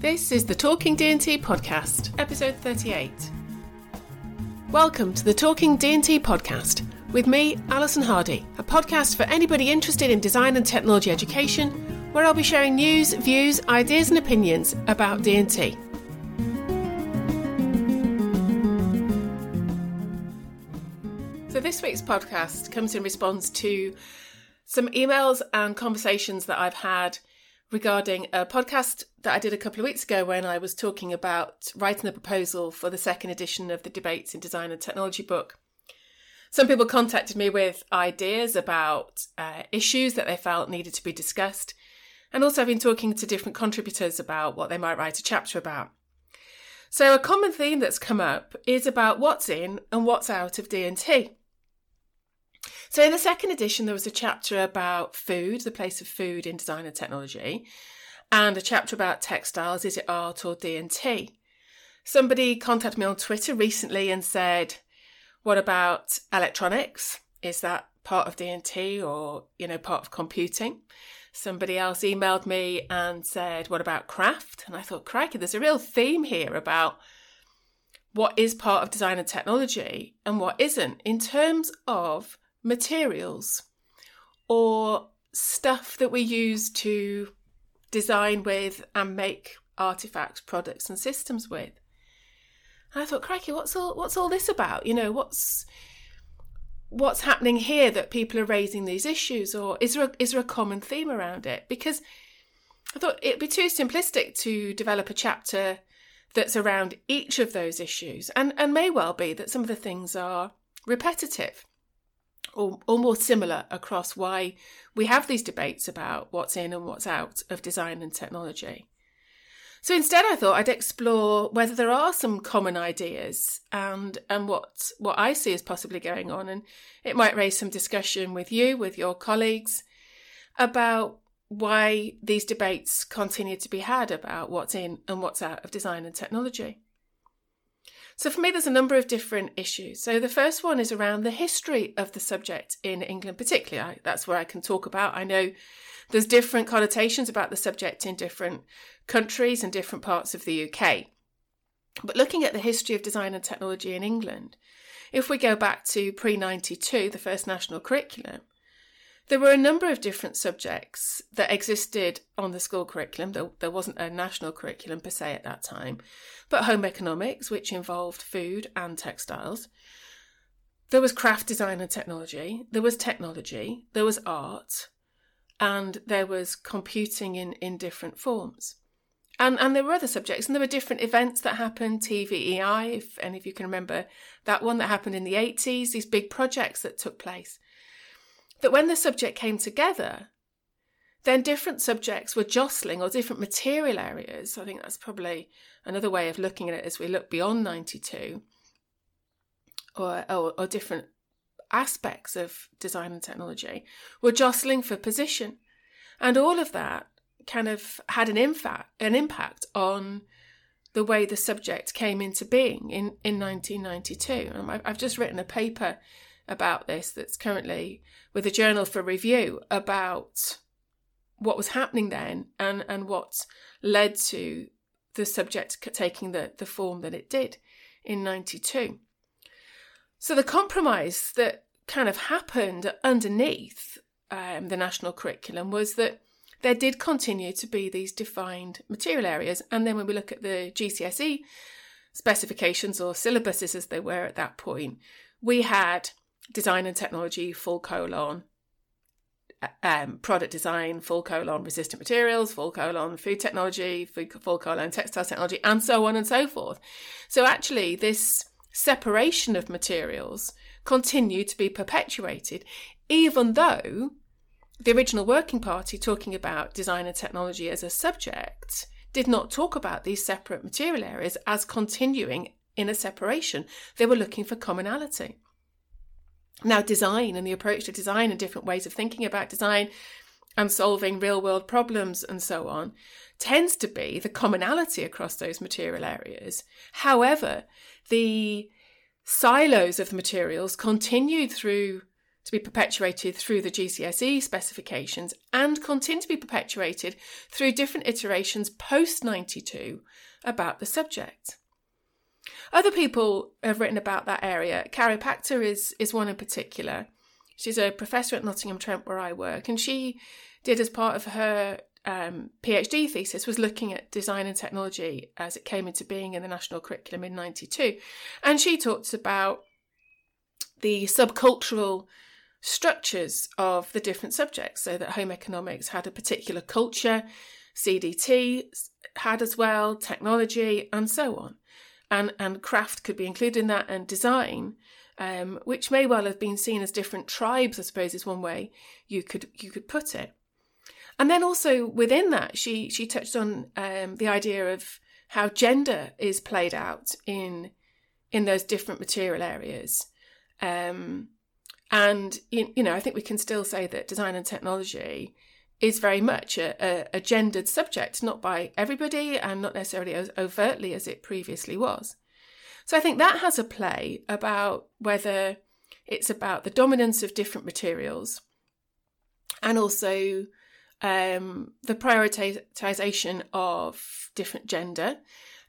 This is the Talking D&T podcast, episode 38. Welcome to the Talking D&T podcast with me, Alison Hardy, a podcast for anybody interested in design and technology education, where I'll be sharing news, views, ideas and opinions about D&T. So this week's podcast comes in response to some emails and conversations that I've had regarding a podcast that I did a couple of weeks ago when I was talking about writing the proposal for the second edition of the Debates in Design and Technology book. Some people contacted me with ideas about uh, issues that they felt needed to be discussed, and also I've been talking to different contributors about what they might write a chapter about. So a common theme that's come up is about what's in and what's out of D&T. So in the second edition, there was a chapter about food, the place of food in design and technology, and a chapter about textiles. Is it art or D and T? Somebody contacted me on Twitter recently and said, "What about electronics? Is that part of D and T or you know part of computing?" Somebody else emailed me and said, "What about craft?" And I thought, "Crikey, there's a real theme here about." What is part of design and technology and what isn't in terms of materials or stuff that we use to design with and make artifacts, products, and systems with. And I thought, crikey, what's all what's all this about? You know, what's what's happening here that people are raising these issues, or is there a, is there a common theme around it? Because I thought it'd be too simplistic to develop a chapter that's around each of those issues, and and may well be that some of the things are repetitive or, or more similar across why we have these debates about what's in and what's out of design and technology. So instead, I thought I'd explore whether there are some common ideas and and what what I see as possibly going on, and it might raise some discussion with you, with your colleagues, about why these debates continue to be had about what's in and what's out of design and technology. So for me, there's a number of different issues. So the first one is around the history of the subject in England, particularly. That's where I can talk about. I know there's different connotations about the subject in different countries and different parts of the UK. But looking at the history of design and technology in England, if we go back to pre 92, the first national curriculum, there were a number of different subjects that existed on the school curriculum. There, there, wasn't a national curriculum per se at that time, but home economics, which involved food and textiles. There was craft design and technology. There was technology. There was art. And there was computing in, in different forms. And, and there were other subjects, and there were different events that happened. TVEI, if any of you can remember that one that happened in the 80s, these big projects that took place that when the subject came together, then different subjects were jostling or different material areas. I think that's probably another way of looking at it as we look beyond 92 or, or, or different aspects of design and technology were jostling for position. And all of that kind of had an impact, an impact on the way the subject came into being in, in 1992. And I've just written a paper about this that's currently with a journal for review about what was happening then and, and what led to the subject taking the, the form that it did in 92. So the compromise that kind of happened underneath um, the national curriculum was that there did continue to be these defined material areas. And then when we look at the GCSE specifications or syllabuses as they were at that point, we had design and technology, full colon, um, product design, full colon, resistant materials, full colon, food technology, full colon, textile technology, and so on and so forth. So actually, this separation of materials continued to be perpetuated, even though the original Working Party, talking about design and technology as a subject, did not talk about these separate material areas as continuing in a separation. They were looking for commonality. Now, design and the approach to design and different ways of thinking about design and solving real world problems and so on tends to be the commonality across those material areas. However, the silos of the materials continued through to be perpetuated through the GCSE specifications and continue to be perpetuated through different iterations post 92 about the subject. Other people have written about that area. Carrie Paechter is, is one in particular. She's a professor at Nottingham Trent where I work, and she did as part of her um, PhD thesis was looking at design and technology as it came into being in the national curriculum in 92. And she talks about the subcultural structures of the different subjects, so that home economics had a particular culture, CDT had as well, technology, and so on and and craft could be included in that, and design, um, which may well have been seen as different tribes. I suppose is one way you could you could put it. And then also within that, she she touched on um, the idea of how gender is played out in in those different material areas. Um, and you, you know, I think we can still say that design and technology is very much a, a, a, gendered subject, not by everybody and not necessarily as overtly as it previously was. So I think that has a play about whether it's about the dominance of different materials and also um, the prioritization of different gender.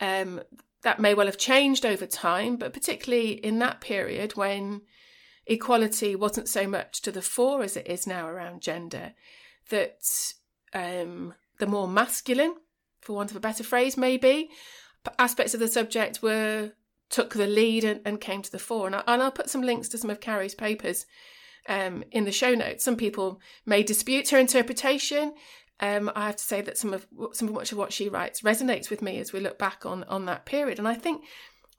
Um, that may well have changed over time, but particularly in that period when equality wasn't so much to the fore as it is now around gender, that um, the more masculine, for want of a better phrase, maybe, aspects of the subject were took the lead and, and came to the fore. And, I, will put some links to some of Carrie's papers um, in the show notes. Some people may dispute her interpretation. Um, I have to say that some of some much of what she writes resonates with me as we look back on on that period, and I think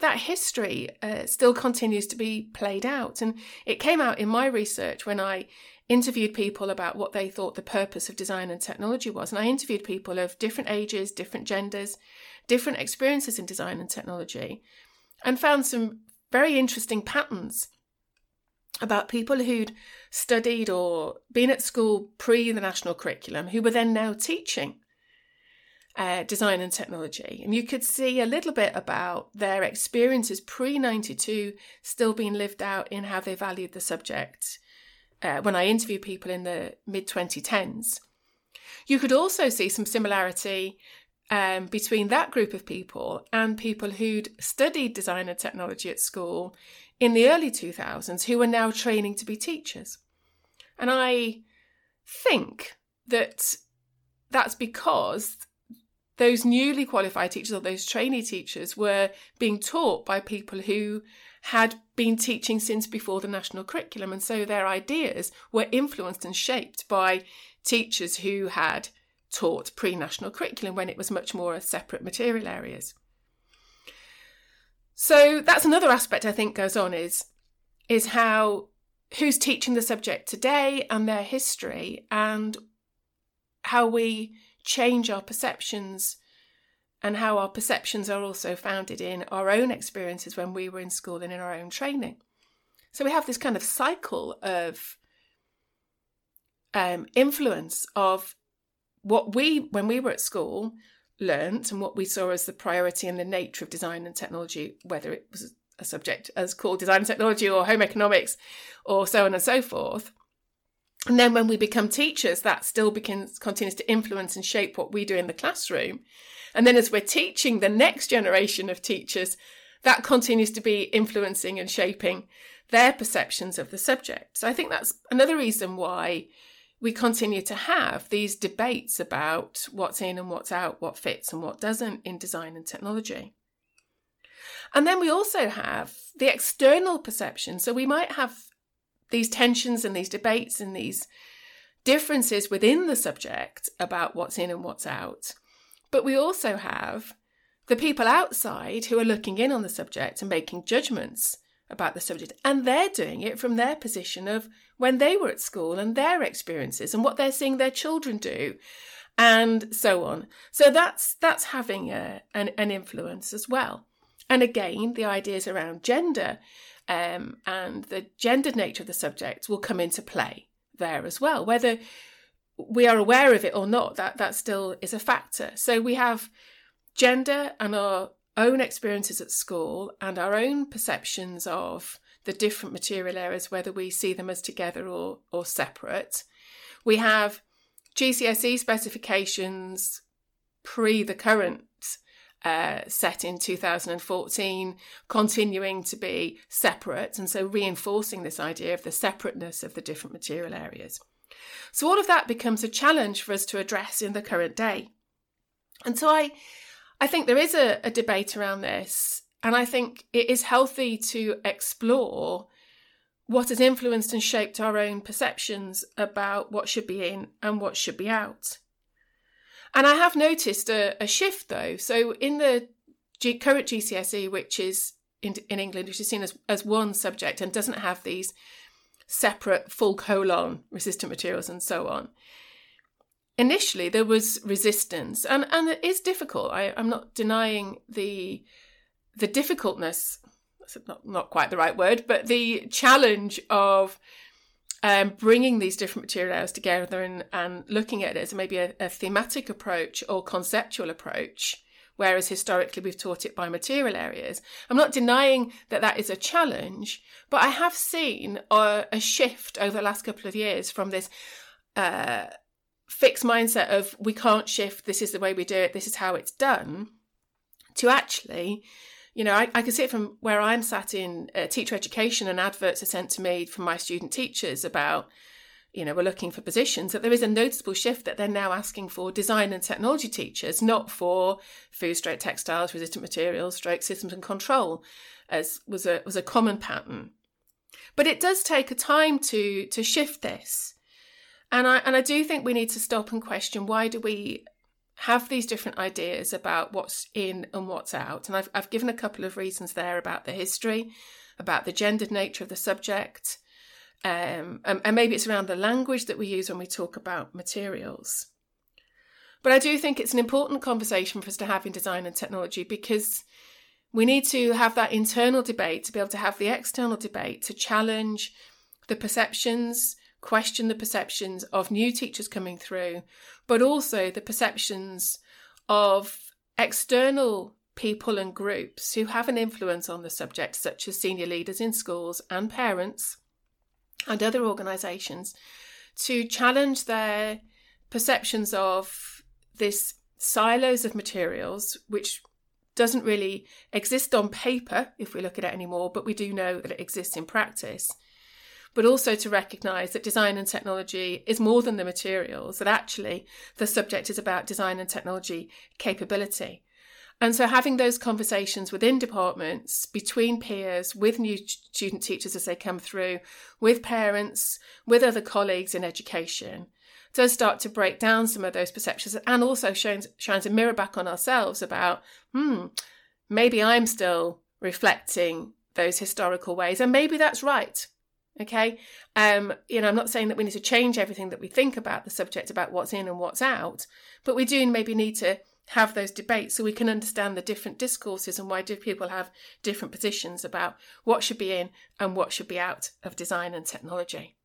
that history uh, still continues to be played out. And it came out in my research when I interviewed people about what they thought the purpose of design and technology was. And I interviewed people of different ages, different genders, different experiences in design and technology, and found some very interesting patterns about people who'd studied or been at school pre the national curriculum who were then now teaching uh, design and technology. And you could see a little bit about their experiences pre 92 still being lived out in how they valued the subject uh, when I interview people in the mid 2010s. You could also see some similarity um, between that group of people and people who'd studied design and technology at school in the early 2000s who are now training to be teachers. And I think that that's because those newly qualified teachers or those trainee teachers were being taught by people who had been teaching since before the national curriculum. And so their ideas were influenced and shaped by teachers who had taught pre national curriculum when it was much more separate material areas. So that's another aspect I think goes on is is how who's teaching the subject today and their history and how we change our perceptions and how our perceptions are also founded in our own experiences when we were in school and in our own training. So we have this kind of cycle of um, influence of what we, when we were at school, learnt and what we saw as the priority and the nature of design and technology, whether it was a subject as called design and technology or home economics or so on and so forth. And then when we become teachers, that still begins, continues to influence and shape what we do in the classroom. And then as we're teaching the next generation of teachers, that continues to be influencing and shaping their perceptions of the subject. So I think that's another reason why we continue to have these debates about what's in and what's out, what fits and what doesn't in design and technology. And then we also have the external perception. So we might have these tensions and these debates and these differences within the subject about what's in and what's out. But we also have the people outside who are looking in on the subject and making judgments about the subject. And they're doing it from their position of when they were at school and their experiences and what they're seeing their children do and so on. So that's that's having a, an, an influence as well. And again, the ideas around gender um, and the gendered nature of the subject will come into play there as well. Whether we are aware of it or not, that that still is a factor. So we have gender and our own experiences at school and our own perceptions of the different material areas, whether we see them as together or, or separate. We have GCSE specifications pre the current uh, set in 2014, continuing to be separate, and so reinforcing this idea of the separateness of the different material areas. So, all of that becomes a challenge for us to address in the current day. And so, I, I think there is a, a debate around this, and I think it is healthy to explore what has influenced and shaped our own perceptions about what should be in and what should be out. And I have noticed a, a shift though. So in the G- current GCSE, which is in, in England, which is seen as, as one subject and doesn't have these separate full colon resistant materials and so on. Initially, there was resistance, and, and it is difficult. I, I'm not denying the the difficultness. Not, not quite the right word, but the challenge of um, bringing these different materials together and, and looking at it as maybe a, a thematic approach or conceptual approach, whereas historically we've taught it by material areas. I'm not denying that that is a challenge, but I have seen a, a shift over the last couple of years from this uh, fixed mindset of we can't shift, this is the way we do it, this is how it's done, to actually you know, I, I can see it from where I'm sat in uh, teacher education, and adverts are sent to me from my student teachers about, you know, we're looking for positions. That there is a noticeable shift that they're now asking for design and technology teachers, not for food, stroke textiles, resistant materials, stroke systems and control, as was a was a common pattern. But it does take a time to to shift this. And I and I do think we need to stop and question why do we have these different ideas about what's in and what's out. And I've, I've given a couple of reasons there about the history, about the gendered nature of the subject, um, and, and maybe it's around the language that we use when we talk about materials. But I do think it's an important conversation for us to have in design and technology because we need to have that internal debate to be able to have the external debate to challenge the perceptions question the perceptions of new teachers coming through, but also the perceptions of external people and groups who have an influence on the subject, such as senior leaders in schools and parents and other organisations, to challenge their perceptions of this silos of materials, which doesn't really exist on paper if we look at it anymore, but we do know that it exists in practice but also to recognize that design and technology is more than the materials, that actually the subject is about design and technology capability. And so having those conversations within departments, between peers, with new student teachers as they come through, with parents, with other colleagues in education, does start to break down some of those perceptions and also shines, shines a mirror back on ourselves about, hmm, maybe I'm still reflecting those historical ways and maybe that's right. Okay. Um, you know, I'm not saying that we need to change everything that we think about the subject about what's in and what's out, but we do maybe need to have those debates so we can understand the different discourses and why do people have different positions about what should be in and what should be out of design and technology.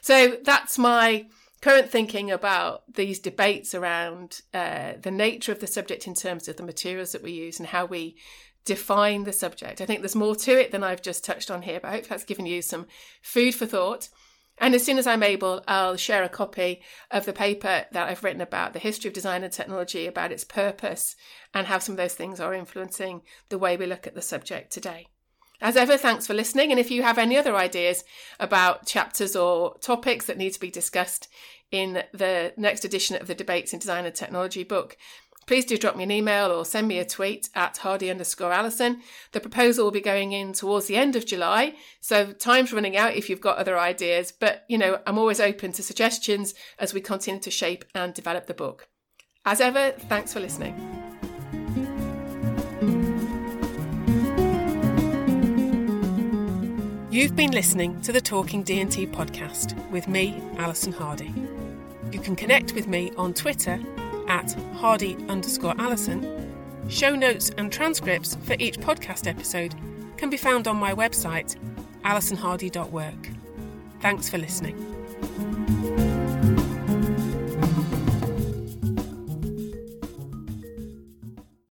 So that's my current thinking about these debates around uh, the nature of the subject in terms of the materials that we use and how we define the subject. I think there's more to it than I've just touched on here, but I hope that's given you some food for thought. And as soon as I'm able, I'll share a copy of the paper that I've written about the history of design and technology, about its purpose, and how some of those things are influencing the way we look at the subject today. As ever, thanks for listening. And if you have any other ideas about chapters or topics that need to be discussed in the next edition of the Debates in Design and Technology book, please do drop me an email or send me a tweet at hardy underscore Alison. The proposal will be going in towards the end of July, so time's running out if you've got other ideas, but you know, I'm always open to suggestions as we continue to shape and develop the book. As ever, thanks for listening. You've been listening to the Talking D&T podcast with me, Alison Hardy. You can connect with me on Twitter at hardy underscore Alison. Show notes and transcripts for each podcast episode can be found on my website, alisonhardy.work. Thanks for listening.